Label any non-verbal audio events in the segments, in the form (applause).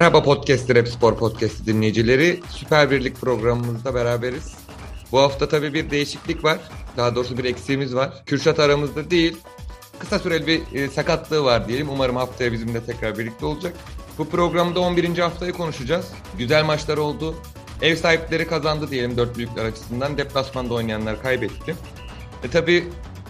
Merhaba Podcast'tir Hep Spor Podcast'i dinleyicileri. Süper Birlik programımızda beraberiz. Bu hafta tabii bir değişiklik var. Daha doğrusu bir eksiğimiz var. Kürşat aramızda değil. Kısa süreli bir e, sakatlığı var diyelim. Umarım haftaya bizimle tekrar birlikte olacak. Bu programda 11. haftayı konuşacağız. Güzel maçlar oldu. Ev sahipleri kazandı diyelim dört büyükler açısından. Deplasmanda oynayanlar kaybetti. E tabii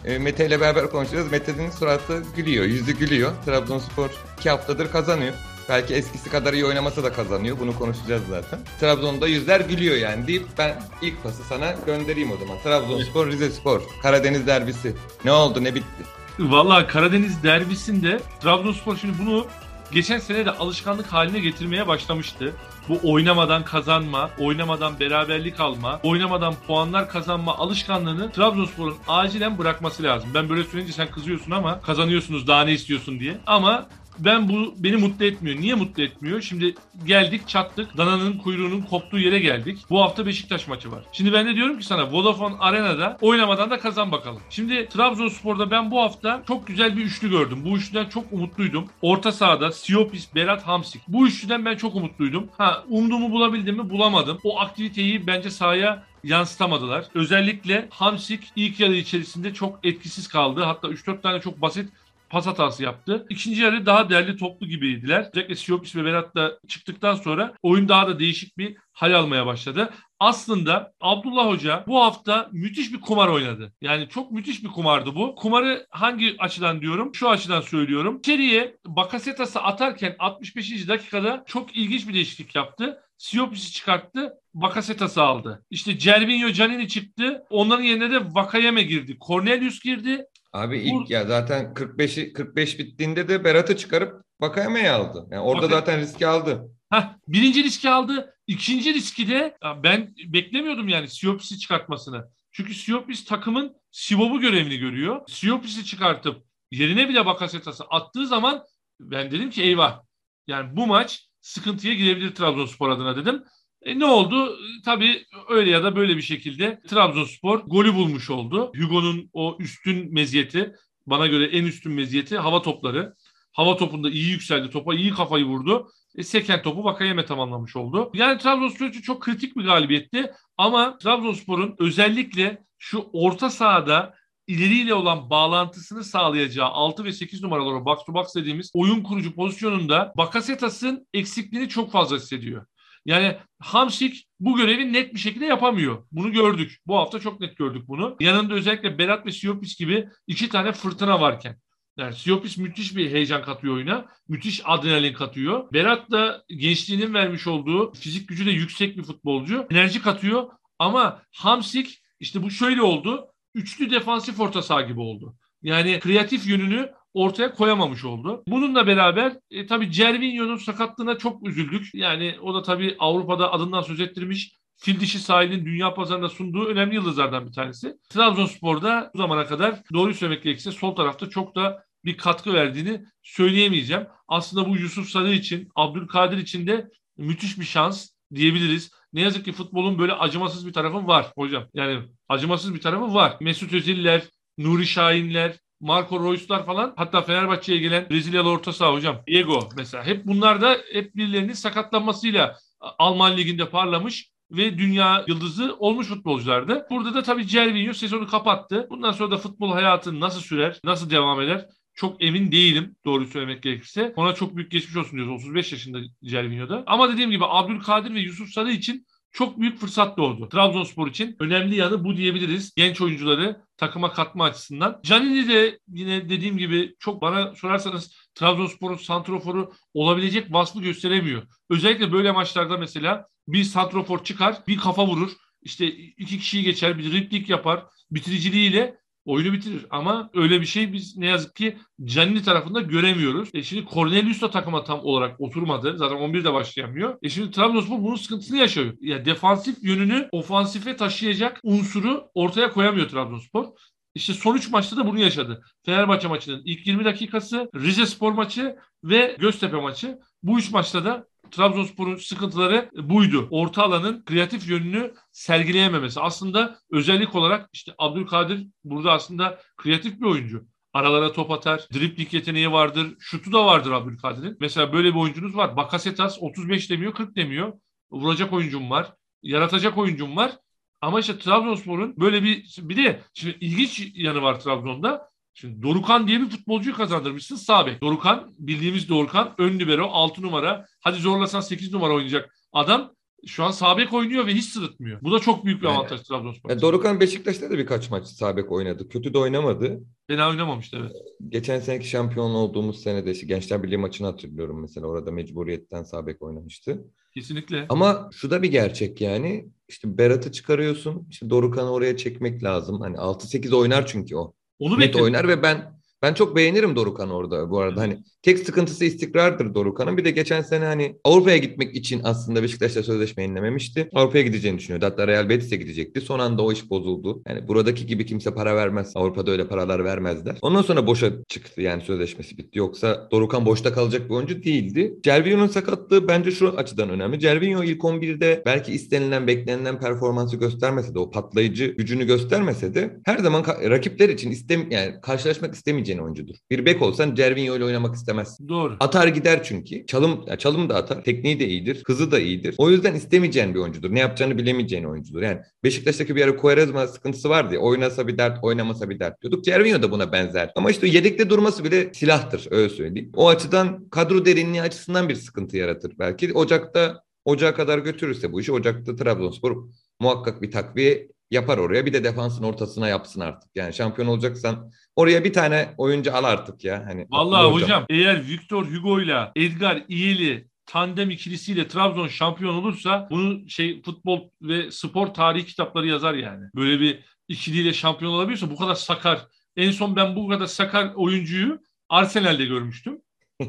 e, Mete ile beraber konuşacağız. Mete'nin suratı gülüyor, yüzü gülüyor. Trabzonspor iki haftadır kazanıyor. Belki eskisi kadar iyi oynamasa da kazanıyor. Bunu konuşacağız zaten. Trabzon'da yüzler gülüyor yani deyip ben ilk pası sana göndereyim o zaman. Trabzonspor, Rize Spor, Karadeniz derbisi. Ne oldu, ne bitti? Valla Karadeniz derbisinde Trabzonspor şimdi bunu geçen sene de alışkanlık haline getirmeye başlamıştı. Bu oynamadan kazanma, oynamadan beraberlik alma, oynamadan puanlar kazanma alışkanlığını Trabzonspor'un acilen bırakması lazım. Ben böyle söyleyince sen kızıyorsun ama kazanıyorsunuz daha ne istiyorsun diye. Ama ben bu beni mutlu etmiyor. Niye mutlu etmiyor? Şimdi geldik çattık. Dananın kuyruğunun koptuğu yere geldik. Bu hafta Beşiktaş maçı var. Şimdi ben de diyorum ki sana Vodafone Arena'da oynamadan da kazan bakalım. Şimdi Trabzonspor'da ben bu hafta çok güzel bir üçlü gördüm. Bu üçlüden çok umutluydum. Orta sahada Siopis, Berat, Hamsik. Bu üçlüden ben çok umutluydum. Ha umduğumu bulabildim mi? Bulamadım. O aktiviteyi bence sahaya yansıtamadılar. Özellikle Hamsik ilk yarı içerisinde çok etkisiz kaldı. Hatta 3-4 tane çok basit pas hatası yaptı. İkinci yarı daha değerli toplu gibiydiler. Özellikle Siopis ve Berat da çıktıktan sonra oyun daha da değişik bir hal almaya başladı. Aslında Abdullah Hoca bu hafta müthiş bir kumar oynadı. Yani çok müthiş bir kumardı bu. Kumarı hangi açıdan diyorum? Şu açıdan söylüyorum. İçeriye Bakasetas'ı atarken 65. dakikada çok ilginç bir değişiklik yaptı. Siopis'i çıkarttı. Bakasetas'ı aldı. İşte Cervinho Canini çıktı. Onların yerine de Vakayeme girdi. Cornelius girdi. Abi ilk Bur- ya zaten 45'i 45 bittiğinde de Berat'ı çıkarıp Vakayeme'yi aldı. Yani orada Bakay- zaten riski aldı. Heh, birinci riski aldı. İkinci riski de ben beklemiyordum yani Siopis'i çıkartmasını. Çünkü Siopis takımın Sivov'u görevini görüyor. Siopis'i çıkartıp yerine bile Bakasetas'ı attığı zaman ben dedim ki eyvah. Yani bu maç sıkıntıya girebilir Trabzonspor adına dedim. E, ne oldu? Tabii öyle ya da böyle bir şekilde Trabzonspor golü bulmuş oldu. Hugo'nun o üstün meziyeti, bana göre en üstün meziyeti hava topları. Hava topunda iyi yükseldi, topa iyi kafayı vurdu. E, seken topu Vakayeme tamamlamış oldu. Yani Trabzonspor için çok kritik bir galibiyetti. Ama Trabzonspor'un özellikle şu orta sahada ileriyle olan bağlantısını sağlayacağı 6 ve 8 numaraları box to box dediğimiz oyun kurucu pozisyonunda Bakasetas'ın eksikliğini çok fazla hissediyor. Yani Hamsik bu görevi net bir şekilde yapamıyor. Bunu gördük. Bu hafta çok net gördük bunu. Yanında özellikle Berat ve Siopis gibi iki tane fırtına varken. Yani Siopis müthiş bir heyecan katıyor oyuna. Müthiş adrenalin katıyor. Berat da gençliğinin vermiş olduğu fizik gücü de yüksek bir futbolcu. Enerji katıyor. Ama Hamsik işte bu şöyle oldu. Üçlü defansif orta saha gibi oldu. Yani kreatif yönünü ortaya koyamamış oldu. Bununla beraber e, tabii Cervinho'nun sakatlığına çok üzüldük. Yani o da tabii Avrupa'da adından söz ettirmiş fil dişi sahilin dünya pazarında sunduğu önemli yıldızlardan bir tanesi. Trabzonspor'da bu zamana kadar doğru söylemek gerekirse sol tarafta çok da bir katkı verdiğini söyleyemeyeceğim. Aslında bu Yusuf Sarı için, Abdülkadir için de müthiş bir şans diyebiliriz. Ne yazık ki futbolun böyle acımasız bir tarafı var hocam. Yani acımasız bir tarafı var. Mesut Özil'ler, Nuri Şahinler, Marco Reus'lar falan hatta Fenerbahçe'ye gelen Brezilyalı orta saha hocam Diego mesela hep bunlar da hep birilerinin sakatlanmasıyla Alman liginde parlamış ve dünya yıldızı olmuş futbolculardı. Burada da tabii Cervinho sezonu kapattı. Bundan sonra da futbol hayatı nasıl sürer, nasıl devam eder çok emin değilim doğru söylemek gerekirse. Ona çok büyük geçmiş olsun diyoruz 35 yaşında Cervinho'da. Ama dediğim gibi Abdülkadir ve Yusuf Sarı için çok büyük fırsat doğdu. Trabzonspor için önemli yanı bu diyebiliriz. Genç oyuncuları takıma katma açısından. Canini de yine dediğim gibi çok bana sorarsanız Trabzonspor'un santroforu olabilecek vasfı gösteremiyor. Özellikle böyle maçlarda mesela bir santrofor çıkar, bir kafa vurur. İşte iki kişiyi geçer, bir riplik yapar. Bitiriciliğiyle oyunu bitirir. Ama öyle bir şey biz ne yazık ki Canini tarafında göremiyoruz. E şimdi Cornelius da takıma tam olarak oturmadı. Zaten 11'de başlayamıyor. E şimdi Trabzonspor bunun sıkıntısını yaşıyor. Ya yani defansif yönünü ofansife taşıyacak unsuru ortaya koyamıyor Trabzonspor. İşte son 3 maçta da bunu yaşadı. Fenerbahçe maçının ilk 20 dakikası, Rize Spor maçı ve Göztepe maçı. Bu üç maçta da Trabzonspor'un sıkıntıları buydu. Orta alanın kreatif yönünü sergileyememesi. Aslında özellik olarak işte Abdülkadir burada aslında kreatif bir oyuncu. Aralara top atar. Dripling yeteneği vardır. Şutu da vardır Abdülkadir'in. Mesela böyle bir oyuncunuz var. Bakasetas 35 demiyor 40 demiyor. Vuracak oyuncum var. Yaratacak oyuncum var. Ama işte Trabzonspor'un böyle bir bir de şimdi ilginç yanı var Trabzon'da. Şimdi Dorukan diye bir futbolcuyu kazandırmışsın sağ bek. Dorukan bildiğimiz Dorukan ön libero 6 numara. Hadi zorlasan 8 numara oynayacak adam şu an sabek oynuyor ve hiç sırıtmıyor. Bu da çok büyük bir avantaj evet. Trabzonspor. Ya Dorukan Beşiktaş'ta da birkaç maç sabek oynadı. Kötü de oynamadı. Fena oynamamıştı evet. Geçen seneki şampiyon olduğumuz senede Gençler Birliği maçını hatırlıyorum mesela. Orada mecburiyetten sabek oynamıştı. Kesinlikle. Ama şu da bir gerçek yani. İşte Berat'ı çıkarıyorsun. İşte Dorukan'ı oraya çekmek lazım. Hani 6-8 oynar çünkü o. Onu Net bekledim. oynar ve ben ben çok beğenirim Dorukan orada bu arada. Hani tek sıkıntısı istikrardır Dorukan'ın. Bir de geçen sene hani Avrupa'ya gitmek için aslında Beşiktaş'la sözleşme yenilememişti. Avrupa'ya gideceğini düşünüyordu. Hatta Real Betis'e gidecekti. Son anda o iş bozuldu. Yani buradaki gibi kimse para vermez. Avrupa'da öyle paralar vermezler. Ondan sonra boşa çıktı yani sözleşmesi bitti. Yoksa Dorukan boşta kalacak bir oyuncu değildi. Cervinho'nun sakatlığı bence şu açıdan önemli. Cervinho ilk 11'de belki istenilen beklenilen performansı göstermese de o patlayıcı gücünü göstermese de her zaman rakipler için istem yani karşılaşmak istemeyeceğini oynayan oyuncudur. Bir bek olsan Cervinho ile oynamak istemez. Doğru. Atar gider çünkü. Çalım ya çalım da atar. Tekniği de iyidir. Hızı da iyidir. O yüzden istemeyeceğin bir oyuncudur. Ne yapacağını bilemeyeceğin oyuncudur. Yani Beşiktaş'taki bir ara Quaresma sıkıntısı vardı ya. Oynasa bir dert, oynamasa bir dert diyorduk. Cervinho da buna benzer. Ama işte yedekte durması bile silahtır. Öyle söyleyeyim. O açıdan kadro derinliği açısından bir sıkıntı yaratır belki. Ocak'ta Ocağa kadar götürürse bu işi Ocak'ta Trabzonspor muhakkak bir takviye yapar oraya. Bir de defansın ortasına yapsın artık. Yani şampiyon olacaksan oraya bir tane oyuncu al artık ya. Hani Vallahi hocam. hocam eğer Victor Hugo ile Edgar İyeli tandem ikilisiyle Trabzon şampiyon olursa bunu şey futbol ve spor tarihi kitapları yazar yani. Böyle bir ikiliyle şampiyon olabiliyorsa bu kadar sakar. En son ben bu kadar sakar oyuncuyu Arsenal'de görmüştüm.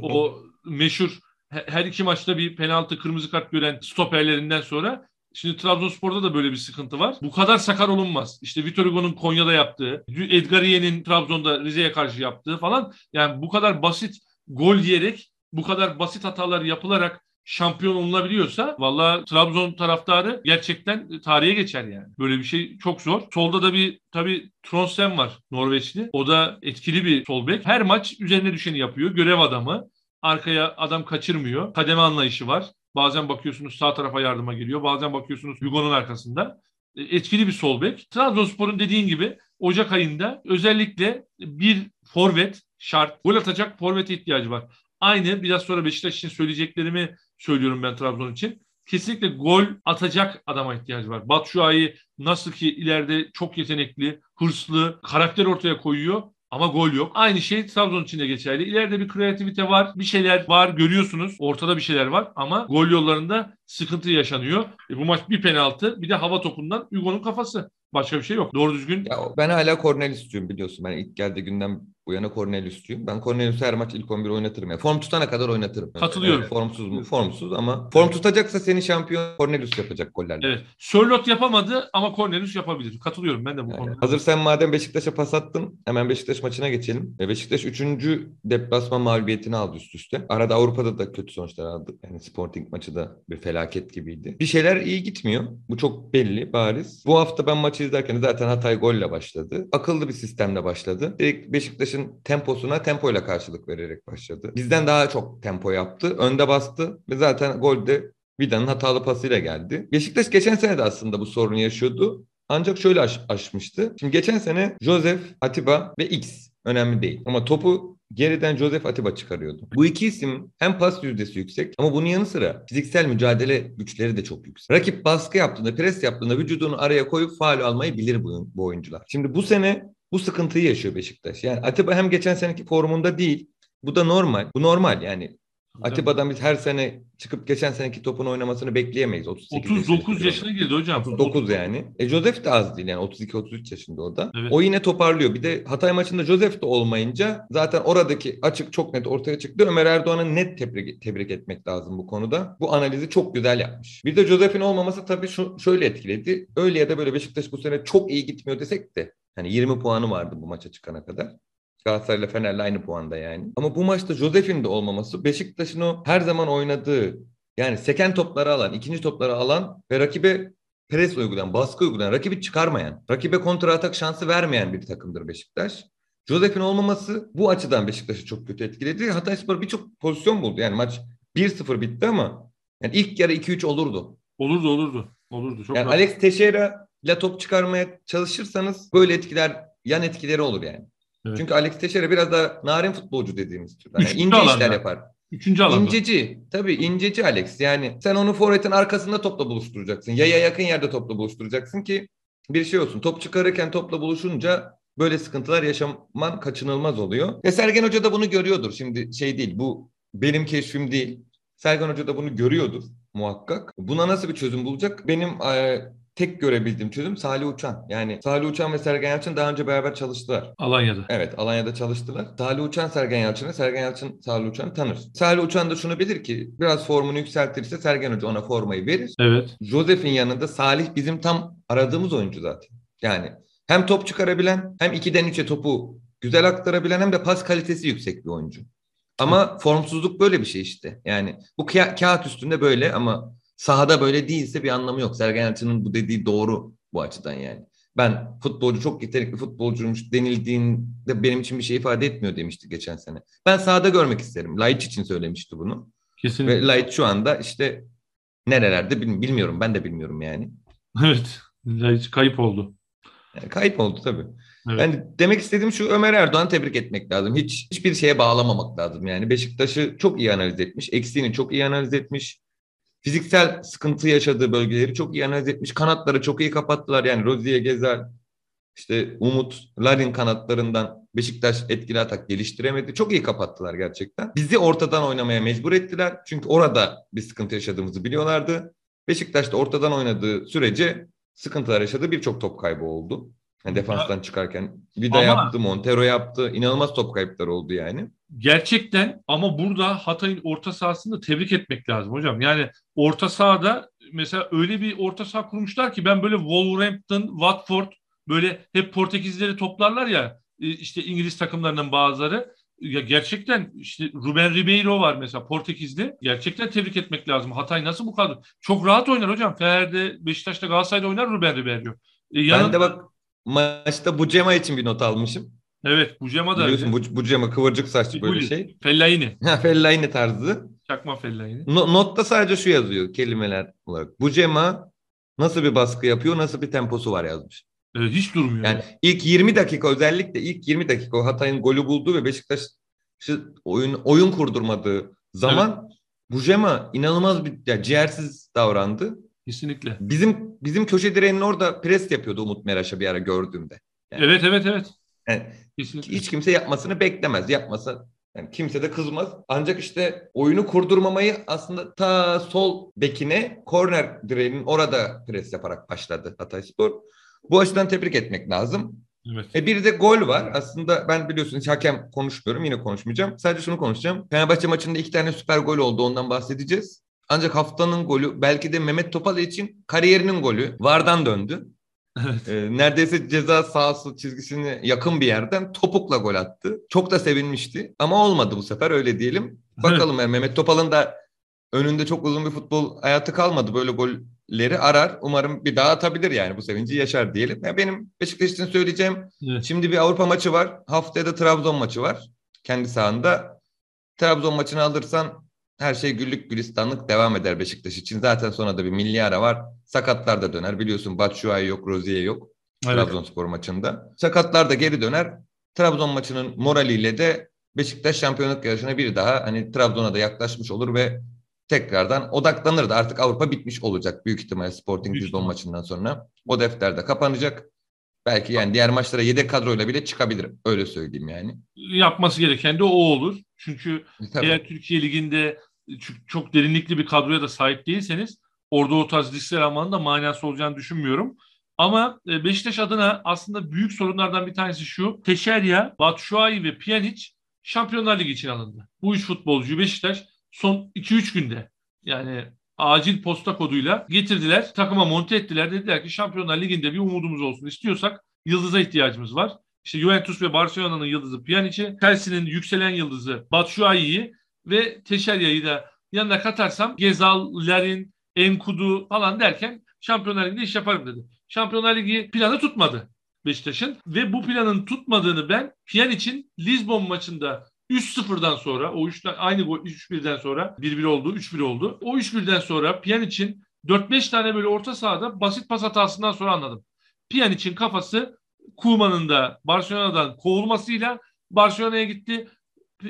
O (laughs) meşhur her iki maçta bir penaltı kırmızı kart gören stoperlerinden sonra Şimdi Trabzonspor'da da böyle bir sıkıntı var. Bu kadar sakar olunmaz. İşte Vitor Hugo'nun Konya'da yaptığı, Edgar Iye'nin Trabzon'da Rize'ye karşı yaptığı falan. Yani bu kadar basit gol diyerek, bu kadar basit hatalar yapılarak şampiyon olunabiliyorsa valla Trabzon taraftarı gerçekten tarihe geçer yani. Böyle bir şey çok zor. Solda da bir tabii Tronsen var Norveçli. O da etkili bir sol bek. Her maç üzerine düşeni yapıyor. Görev adamı. Arkaya adam kaçırmıyor. Kademe anlayışı var. Bazen bakıyorsunuz sağ tarafa yardıma geliyor. Bazen bakıyorsunuz Hugo'nun arkasında. E, etkili bir sol bek. Trabzonspor'un dediğin gibi Ocak ayında özellikle bir forvet şart. Gol atacak forvete ihtiyacı var. Aynı biraz sonra Beşiktaş için söyleyeceklerimi söylüyorum ben Trabzon için. Kesinlikle gol atacak adama ihtiyacı var. Batshuayi nasıl ki ileride çok yetenekli, hırslı, karakter ortaya koyuyor. Ama gol yok. Aynı şey Trabzon için de geçerli. İleride bir kreativite var. Bir şeyler var görüyorsunuz. Ortada bir şeyler var ama gol yollarında sıkıntı yaşanıyor. E bu maç bir penaltı bir de hava topundan Hugo'nun kafası. Başka bir şey yok. Doğru düzgün. Ya ben hala Cornelius'cuyum biliyorsun. Ben ilk geldiği günden bu yana Cornelius'cuyum. Ben Cornelius'u her maç ilk 11 oynatırım. Yani form tutana kadar oynatırım. Katılıyorum. Evet, formsuz mu? Formsuz ama form tutacaksa seni şampiyon Cornelius yapacak gollerle. Evet. Sörlot yapamadı ama Cornelius yapabilir. Katılıyorum ben de bu yani, konuda. Hazır sen madem Beşiktaş'a pas attın hemen Beşiktaş maçına geçelim. Beşiktaş 3. deplasman mağlubiyetini aldı üst üste. Arada Avrupa'da da kötü sonuçlar aldı. Yani Sporting maçı da bir felaket gibiydi. Bir şeyler iyi gitmiyor. Bu çok belli, bariz. Bu hafta ben maçı izlerken zaten Hatay golle başladı. Akıllı bir sistemle başladı. Direkt Beşiktaş'ın Beşiktaş'ın temposuna tempoyla karşılık vererek başladı. Bizden daha çok tempo yaptı. Önde bastı ve zaten golde Vida'nın hatalı pasıyla geldi. Beşiktaş geçen sene de aslında bu sorunu yaşıyordu. Ancak şöyle aş- aşmıştı. Şimdi geçen sene Joseph, Atiba ve X önemli değil. Ama topu geriden Joseph Atiba çıkarıyordu. Bu iki isim hem pas yüzdesi yüksek ama bunun yanı sıra fiziksel mücadele güçleri de çok yüksek. Rakip baskı yaptığında, pres yaptığında vücudunu araya koyup faal almayı bilir bu, bu oyuncular. Şimdi bu sene bu sıkıntıyı yaşıyor Beşiktaş. Yani Atiba hem geçen seneki formunda değil. Bu da normal. Bu normal yani. Atiba'dan biz her sene çıkıp geçen seneki topun oynamasını bekleyemeyiz. 38 39 yaşına girdi hocam. 39 yani. E Joseph de az değil yani 32-33 yaşında o da. Evet. O yine toparlıyor. Bir de Hatay maçında Joseph de olmayınca zaten oradaki açık çok net ortaya çıktı. Ömer Erdoğan'ı net tebrik, tebrik etmek lazım bu konuda. Bu analizi çok güzel yapmış. Bir de Joseph'in olmaması tabii şu, şöyle etkiledi. Öyle ya da böyle Beşiktaş bu sene çok iyi gitmiyor desek de Hani 20 puanı vardı bu maça çıkana kadar. Galatasaray ile Fener'le aynı puanda yani. Ama bu maçta Josef'in de olmaması Beşiktaş'ın o her zaman oynadığı yani seken topları alan, ikinci topları alan ve rakibe pres uygulayan, baskı uygulayan, rakibi çıkarmayan, rakibe kontra atak şansı vermeyen bir takımdır Beşiktaş. Josef'in olmaması bu açıdan Beşiktaş'ı çok kötü etkiledi. Hatayspor birçok pozisyon buldu. Yani maç 1-0 bitti ama yani ilk yarı 2-3 olurdu. Olurdu olurdu. Olurdu. Çok yani rahat. Alex Teixeira ile top çıkarmaya çalışırsanız böyle etkiler yan etkileri olur yani. Evet. Çünkü Alex Teixeira biraz da narin futbolcu dediğimiz türden. Yani ince alanda. işler yapar. Üçüncü alanda. İnceci. Tabii inceci Alex. Yani sen onu forvetin arkasında topla buluşturacaksın. Yaya yakın yerde topla buluşturacaksın ki bir şey olsun. Top çıkarırken topla buluşunca böyle sıkıntılar yaşaman kaçınılmaz oluyor. Ve Sergen Hoca da bunu görüyordur. Şimdi şey değil bu benim keşfim değil. Sergen Hoca da bunu görüyordur muhakkak. Buna nasıl bir çözüm bulacak? Benim e, tek görebildiğim çözüm Salih Uçan. Yani Salih Uçan ve Sergen Yalçın daha önce beraber çalıştılar. Alanya'da. Evet Alanya'da çalıştılar. Salih Uçan Sergen Yalçın'ı, Sergen Yalçın Salih Uçan'ı tanır. Salih Uçan da şunu bilir ki biraz formunu yükseltirse Sergen Hoca ona formayı verir. Evet. Josef'in yanında Salih bizim tam aradığımız oyuncu zaten. Yani hem top çıkarabilen hem 2'den 3'e topu güzel aktarabilen hem de pas kalitesi yüksek bir oyuncu. Ama formsuzluk böyle bir şey işte. Yani bu ka- kağıt üstünde böyle ama sahada böyle değilse bir anlamı yok. Sergen Yalçın'ın bu dediği doğru bu açıdan yani. Ben futbolcu çok yetenekli futbolcuymuş denildiğinde benim için bir şey ifade etmiyor demişti geçen sene. Ben sahada görmek isterim. Laiç için söylemişti bunu. Kesinlikle. Ve Laiç şu anda işte nerelerde bil- bilmiyorum. Ben de bilmiyorum yani. (laughs) Evet. Hiç kayıp oldu. yani kayıp oldu tabii. Evet. Yani demek istediğim şu Ömer Erdoğan'ı tebrik etmek lazım. Hiç hiçbir şeye bağlamamak lazım. Yani Beşiktaş'ı çok iyi analiz etmiş. Eksiğini çok iyi analiz etmiş. Fiziksel sıkıntı yaşadığı bölgeleri çok iyi analiz etmiş. Kanatları çok iyi kapattılar. Yani Rozier, Gezer, işte Umut, Larin kanatlarından Beşiktaş etkili atak geliştiremedi. Çok iyi kapattılar gerçekten. Bizi ortadan oynamaya mecbur ettiler. Çünkü orada bir sıkıntı yaşadığımızı biliyorlardı. Beşiktaş da ortadan oynadığı sürece sıkıntılar yaşadı. Birçok top kaybı oldu. Yani defanstan çıkarken Vida Ama- yaptı, Montero yaptı. İnanılmaz top kayıpları oldu yani. Gerçekten ama burada Hatay'ın orta sahasını da tebrik etmek lazım hocam. Yani orta sahada mesela öyle bir orta saha kurmuşlar ki ben böyle Wolverhampton, Watford böyle hep Portekizleri toplarlar ya e, işte İngiliz takımlarının bazıları. Ya gerçekten işte Ruben Ribeiro var mesela Portekizli. Gerçekten tebrik etmek lazım. Hatay nasıl bu kadar? Çok rahat oynar hocam. Fener'de, Beşiktaş'ta, Galatasaray'da oynar Ruben Ribeiro. E, Ben yanında- de bak maçta Bucema için bir not almışım. Evet Bucema da Biliyorsun öyle. bu, Bucema kıvırcık saçlı böyle şey. Fellaini. Ha, Fellaini tarzı. Çakma Fellaini. No- notta sadece şu yazıyor kelimeler olarak. Bucema nasıl bir baskı yapıyor, nasıl bir temposu var yazmış. E, hiç durmuyor. Yani ilk 20 dakika özellikle ilk 20 dakika Hatay'ın golü bulduğu ve Beşiktaş oyun oyun kurdurmadığı zaman Bucema inanılmaz bir ya ciğersiz davrandı. Kesinlikle. Bizim bizim köşe direğinin orada pres yapıyordu Umut Meraş'a bir ara gördüğümde. Yani- Evet evet evet. Yani Kesinlikle. hiç kimse yapmasını beklemez. Yapmasa yani kimse de kızmaz. Ancak işte oyunu kurdurmamayı aslında ta sol bekine korner direğinin orada pres yaparak başladı Hatayspor. Bu açıdan tebrik etmek lazım. Evet. E bir de gol var. Aslında ben biliyorsunuz hakem konuşmuyorum. Yine konuşmayacağım. Sadece şunu konuşacağım. Fenerbahçe maçında iki tane süper gol oldu. Ondan bahsedeceğiz. Ancak haftanın golü belki de Mehmet Topal için kariyerinin golü. Vardan döndü. Evet. E, neredeyse ceza sahası çizgisine yakın bir yerden topukla gol attı. Çok da sevinmişti. Ama olmadı bu sefer öyle diyelim. Bakalım yani Mehmet Topal'ın da önünde çok uzun bir futbol hayatı kalmadı. Böyle golleri arar. Umarım bir daha atabilir yani bu sevinci yaşar diyelim. Ya benim Beşiktaş için söyleyeceğim Evet. Şimdi bir Avrupa maçı var. Haftaya da Trabzon maçı var. Kendi sahanda. Trabzon maçını alırsan her şey güllük gülistanlık devam eder Beşiktaş için. Zaten sonra da bir milli ara var. Sakatlar da döner. Biliyorsun Batshuayi yok, Rozier yok. Evet. Trabzonspor maçında. Sakatlar da geri döner. Trabzon maçının moraliyle de Beşiktaş şampiyonluk yarışına bir daha hani Trabzon'a da yaklaşmış olur ve tekrardan odaklanır da artık Avrupa bitmiş olacak büyük ihtimalle Sporting Lisbon maçından sonra. O defter de kapanacak. Belki yani diğer maçlara yedek kadroyla bile çıkabilir. Öyle söyleyeyim yani. Yapması gereken de o olur. Çünkü Tabii. eğer Türkiye Ligi'nde çok, çok derinlikli bir kadroya da sahip değilseniz orada o tarz riskler almanın da manası olacağını düşünmüyorum. Ama e, Beşiktaş adına aslında büyük sorunlardan bir tanesi şu. Teşerya, Batshuayi ve Pjanic Şampiyonlar Ligi için alındı. Bu üç futbolcuyu Beşiktaş son 2-3 günde yani acil posta koduyla getirdiler. Takıma monte ettiler. Dediler ki Şampiyonlar Ligi'nde bir umudumuz olsun istiyorsak yıldıza ihtiyacımız var. İşte Juventus ve Barcelona'nın yıldızı Pjanic'i, Chelsea'nin yükselen yıldızı Batshuayi'yi ve Teşerya'yı da yanına katarsam Gezal, Larin, Enkudu falan derken Şampiyonlar Ligi'nde iş yaparım dedi. Şampiyonlar Ligi planı tutmadı. Beşiktaş'ın ve bu planın tutmadığını ben Pjanic'in Lisbon maçında 3-0'dan sonra o 3 aynı gol 3-1'den sonra 1-1 oldu, 3-1 oldu. O 3-1'den sonra Pjanic'in 4-5 tane böyle orta sahada basit pas hatasından sonra anladım. Pjanic'in kafası Kuman'ın da Barcelona'dan kovulmasıyla Barcelona'ya gitti.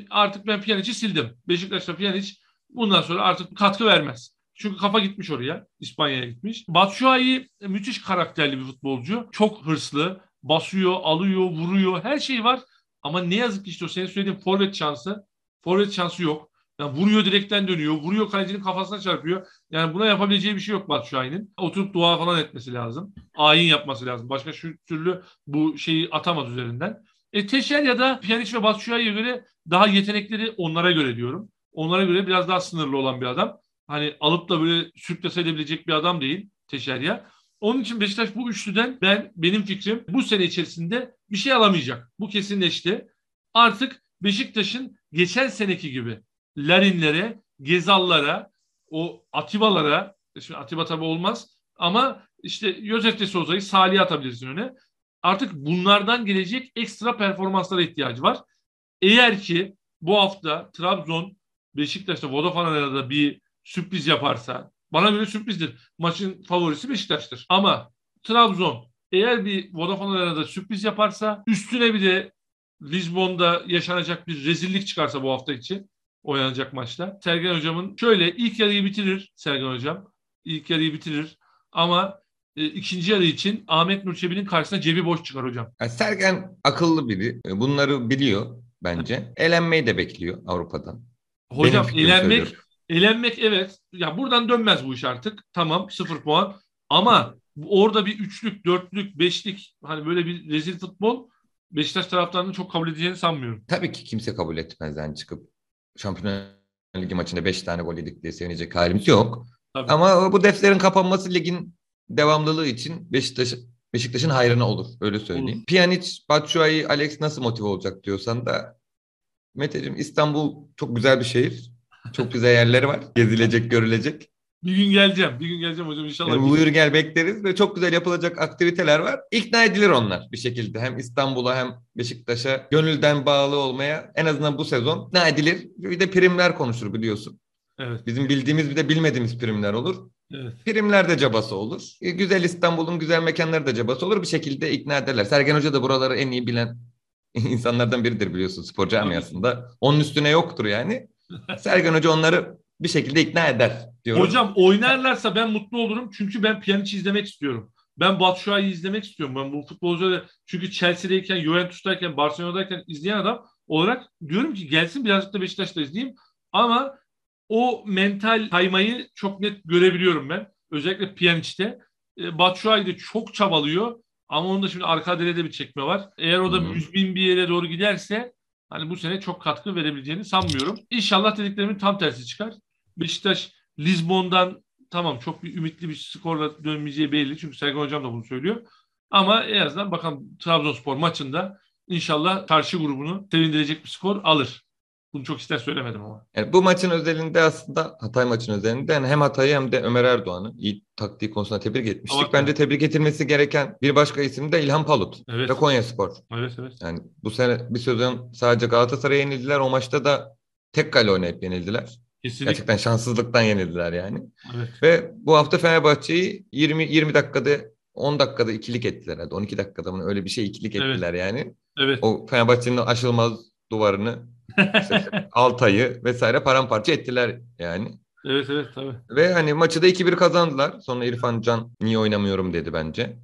Artık ben Pjanic'i sildim. Beşiktaş'ta Pjanic bundan sonra artık katkı vermez. Çünkü kafa gitmiş oraya. İspanya'ya gitmiş. Batshuayi müthiş karakterli bir futbolcu. Çok hırslı. Basıyor, alıyor, vuruyor. Her şey var. Ama ne yazık ki işte o senin söylediğin forvet şansı. Forvet şansı yok. Yani vuruyor direkten dönüyor. Vuruyor kalecinin kafasına çarpıyor. Yani buna yapabileceği bir şey yok Batshuayi'nin. Oturup dua falan etmesi lazım. Ayin yapması lazım. Başka şu türlü bu şeyi atamaz üzerinden. E, Teşer ya da Pjanic ve Batshuayi'ye göre daha yetenekleri onlara göre diyorum. Onlara göre biraz daha sınırlı olan bir adam. Hani alıp da böyle sürklese edebilecek bir adam değil Teşerya. Onun için Beşiktaş bu üçlüden ben benim fikrim bu sene içerisinde bir şey alamayacak. Bu kesinleşti. Artık Beşiktaş'ın geçen seneki gibi Larinlere, Gezallara, o Atiba'lara, şimdi Atiba tabi olmaz ama işte Josef de Souza'yı Salih'e atabilirsin öne. Artık bunlardan gelecek ekstra performanslara ihtiyacı var. Eğer ki bu hafta Trabzon Beşiktaş'ta Vodafone Arena'da bir sürpriz yaparsa bana göre sürprizdir. Maçın favorisi Beşiktaş'tır. Ama Trabzon eğer bir Vodafone Arena'da sürpriz yaparsa üstüne bir de Lisbon'da yaşanacak bir rezillik çıkarsa bu hafta için oynanacak maçta. Sergen Hocam'ın şöyle ilk yarıyı bitirir Sergen Hocam. İlk yarıyı bitirir ama e, ikinci yarı için Ahmet Nurçebi'nin karşısına cebi boş çıkar hocam. Yani Sergen akıllı biri. E, bunları biliyor bence. Elenmeyi de bekliyor Avrupa'dan. Hocam elenmek elenmek evet. Ya buradan dönmez bu iş artık. Tamam sıfır puan. Ama orada bir üçlük, dörtlük, beşlik hani böyle bir rezil futbol Beşiktaş taraftarının çok kabul edeceğini sanmıyorum. Tabii ki kimse kabul etmez yani çıkıp Şampiyonlar Ligi maçında 5 tane gol yedik diye sevinecek halimiz yok. Tabii. Ama bu defterin kapanması ligin devamlılığı için Beşiktaş Beşiktaş'ın hayrına olur. Öyle söyleyeyim. Olur. Pjanic, Batshuayi, Alex nasıl motive olacak diyorsan da Meteciğim İstanbul çok güzel bir şehir. Çok güzel yerleri var. Gezilecek, görülecek. Bir gün geleceğim. Bir gün geleceğim hocam inşallah. Yani buyur gel bekleriz ve çok güzel yapılacak aktiviteler var. İkna edilir onlar bir şekilde. Hem İstanbul'a hem Beşiktaş'a gönülden bağlı olmaya en azından bu sezon ikna edilir. Bir de primler konuşur biliyorsun. Evet. Bizim bildiğimiz bir de bilmediğimiz primler olur. Evet. Primler de cabası olur. E, güzel İstanbul'un güzel mekanları da cabası olur. Bir şekilde ikna ederler. Sergen Hoca da buraları en iyi bilen (laughs) insanlardan biridir biliyorsun spor camiasında. Onun üstüne yoktur yani. (laughs) Sergen Hoca onları bir şekilde ikna eder diyorum. Hocam oynarlarsa ben mutlu olurum. Çünkü ben Pjanic'i izlemek istiyorum. Ben Batshuayi'yi izlemek istiyorum. Ben bu futbolcuları çünkü Chelsea'deyken, Juventus'tayken, Barcelona'dayken izleyen adam olarak diyorum ki gelsin birazcık da Beşiktaş'ta izleyeyim. Ama o mental kaymayı çok net görebiliyorum ben. Özellikle Pjanic'te. E, Batshuayi de çok çabalıyor. Ama onun da şimdi arka derede bir çekme var. Eğer o da hmm. 100 bin bir yere doğru giderse hani bu sene çok katkı verebileceğini sanmıyorum. İnşallah dediklerimin tam tersi çıkar. Beşiktaş Lizbon'dan tamam çok bir ümitli bir skorla dönmeyeceği belli. Çünkü Sergen Hocam da bunu söylüyor. Ama en azından bakalım Trabzonspor maçında inşallah karşı grubunu sevindirecek bir skor alır. Bunu çok ister söylemedim ama. Yani bu maçın özelinde aslında Hatay maçın özelinde yani hem Hatay'ı hem de Ömer Erdoğan'ı iyi taktiği konusunda tebrik etmiştik. Ama Bence tebrik edilmesi gereken bir başka isim de İlhan Palut evet. ve Konya Spor. Evet evet. Yani bu sene bir sezon sadece Galatasaray'a yenildiler. O maçta da tek kale oynayıp yenildiler. Kesinlikle. Gerçekten şanssızlıktan yenildiler yani. Evet. Ve bu hafta Fenerbahçe'yi 20 20 dakikada 10 dakikada ikilik ettiler. Hadi 12 dakikada mı öyle bir şey ikilik ettiler evet. yani. Evet. O Fenerbahçe'nin aşılmaz duvarını işte Altay'ı vesaire paramparça ettiler yani. Evet evet tabii. Ve hani maçı da 2-1 kazandılar. Sonra İrfan Can niye oynamıyorum dedi bence.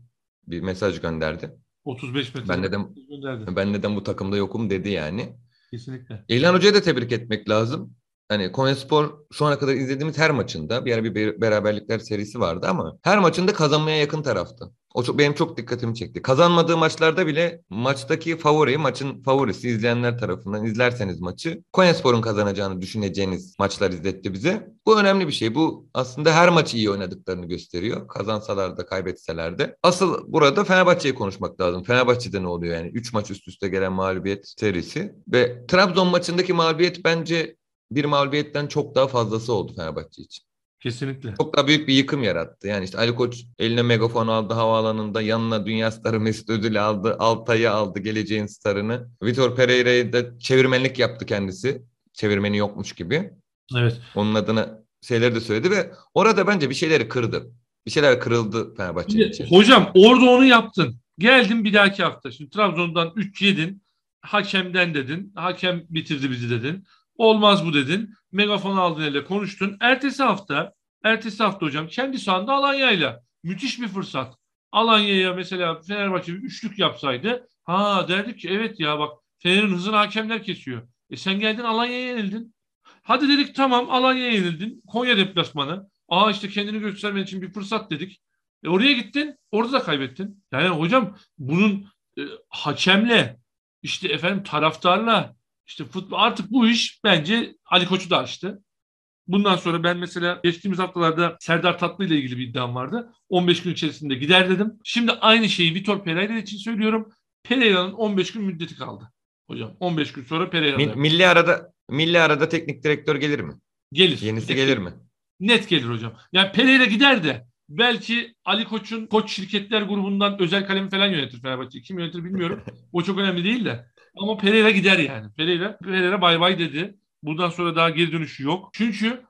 Bir mesaj gönderdi. 35 metre. Ben neden, gönderdi. ben neden bu takımda yokum dedi yani. Kesinlikle. İlhan Hoca'yı da tebrik etmek lazım hani Konyaspor şu ana kadar izlediğimiz her maçında bir ara bir beraberlikler serisi vardı ama her maçında kazanmaya yakın taraftı. O çok, benim çok dikkatimi çekti. Kazanmadığı maçlarda bile maçtaki favori, maçın favorisi izleyenler tarafından izlerseniz maçı Konyaspor'un kazanacağını düşüneceğiniz maçlar izletti bize. Bu önemli bir şey. Bu aslında her maçı iyi oynadıklarını gösteriyor. Kazansalar da kaybetseler de. Asıl burada Fenerbahçe'yi konuşmak lazım. Fenerbahçe'de ne oluyor yani? 3 maç üst üste gelen mağlubiyet serisi. Ve Trabzon maçındaki mağlubiyet bence bir mağlubiyetten çok daha fazlası oldu Fenerbahçe için. Kesinlikle. Çok da büyük bir yıkım yarattı. Yani işte Ali Koç eline megafon aldı havaalanında yanına dünya starı Mesut Özil aldı. Altay'ı aldı geleceğin starını. Vitor Pereira'yı da çevirmenlik yaptı kendisi. Çevirmeni yokmuş gibi. Evet. Onun adına şeyleri de söyledi ve orada bence bir şeyleri kırdı. Bir şeyler kırıldı Fenerbahçe'nin için. Hocam orada onu yaptın. Geldin bir dahaki hafta. Şimdi Trabzon'dan 3 yedin. Hakemden dedin. Hakem bitirdi bizi dedin. Olmaz bu dedin. Megafon aldın ele konuştun. Ertesi hafta ertesi hafta hocam kendi sahanda Alanya'yla. Müthiş bir fırsat. Alanya'ya mesela Fenerbahçe bir üçlük yapsaydı ha derdik ki evet ya bak Fener'in hızını hakemler kesiyor. E sen geldin Alanya'ya yenildin. Hadi dedik tamam Alanya'ya yenildin. Konya deplasmanı. Aa işte kendini göstermen için bir fırsat dedik. E oraya gittin, orada da kaybettin. Yani hocam bunun e, hakemle, işte efendim taraftarla, işte futbol artık bu iş bence Ali Koç'u da açtı. Bundan sonra ben mesela geçtiğimiz haftalarda Serdar Tatlı ile ilgili bir iddiam vardı. 15 gün içerisinde gider dedim. Şimdi aynı şeyi Vitor Pereira için söylüyorum. Pereira'nın 15 gün müddeti kaldı. Hocam 15 gün sonra Pereira'da. Milli arada milli arada teknik direktör gelir mi? Gelir. Yenisi Net gelir mi? Net gelir hocam. Yani Pereira gider de belki Ali Koç'un Koç Şirketler grubundan özel kalemi falan yönetir Fenerbahçe. Kim yönetir bilmiyorum. (laughs) o çok önemli değil de. Ama Pereira gider yani. Pereira, Pereira bay bay dedi. Bundan sonra daha geri dönüşü yok. Çünkü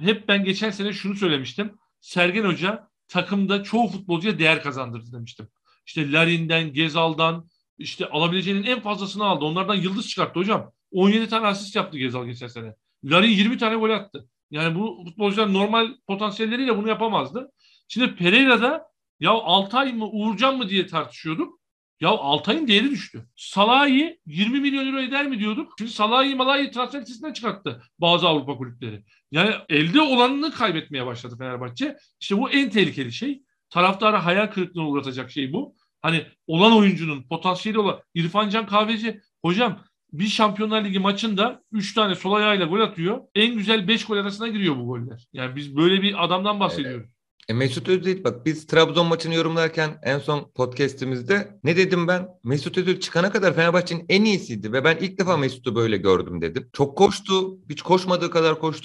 hep ben geçen sene şunu söylemiştim. Sergen Hoca takımda çoğu futbolcuya değer kazandırdı demiştim. İşte Larin'den, Gezal'dan işte alabileceğinin en fazlasını aldı. Onlardan yıldız çıkarttı hocam. 17 tane asist yaptı Gezal geçen sene. Larin 20 tane gol attı. Yani bu futbolcular normal potansiyelleriyle bunu yapamazdı. Şimdi Pereira'da ya Altay mı Uğurcan mı diye tartışıyorduk. Ya Altay'ın değeri düştü. Salah'ı 20 milyon euro eder mi diyorduk. Şimdi Salah'ı Malah'ı transfer listesinden çıkarttı bazı Avrupa kulüpleri. Yani elde olanını kaybetmeye başladı Fenerbahçe. İşte bu en tehlikeli şey. Taraftara hayal kırıklığına uğratacak şey bu. Hani olan oyuncunun potansiyeli olan İrfan Can Kahveci hocam bir Şampiyonlar Ligi maçında 3 tane sol ayağıyla gol atıyor. En güzel 5 gol arasına giriyor bu goller. Yani biz böyle bir adamdan bahsediyoruz. E Mesut Özil bak biz Trabzon maçını yorumlarken en son podcast'imizde ne dedim ben? Mesut Özil çıkana kadar Fenerbahçe'nin en iyisiydi ve ben ilk defa Mesut'u böyle gördüm dedim. Çok koştu. Hiç koşmadığı kadar koştu.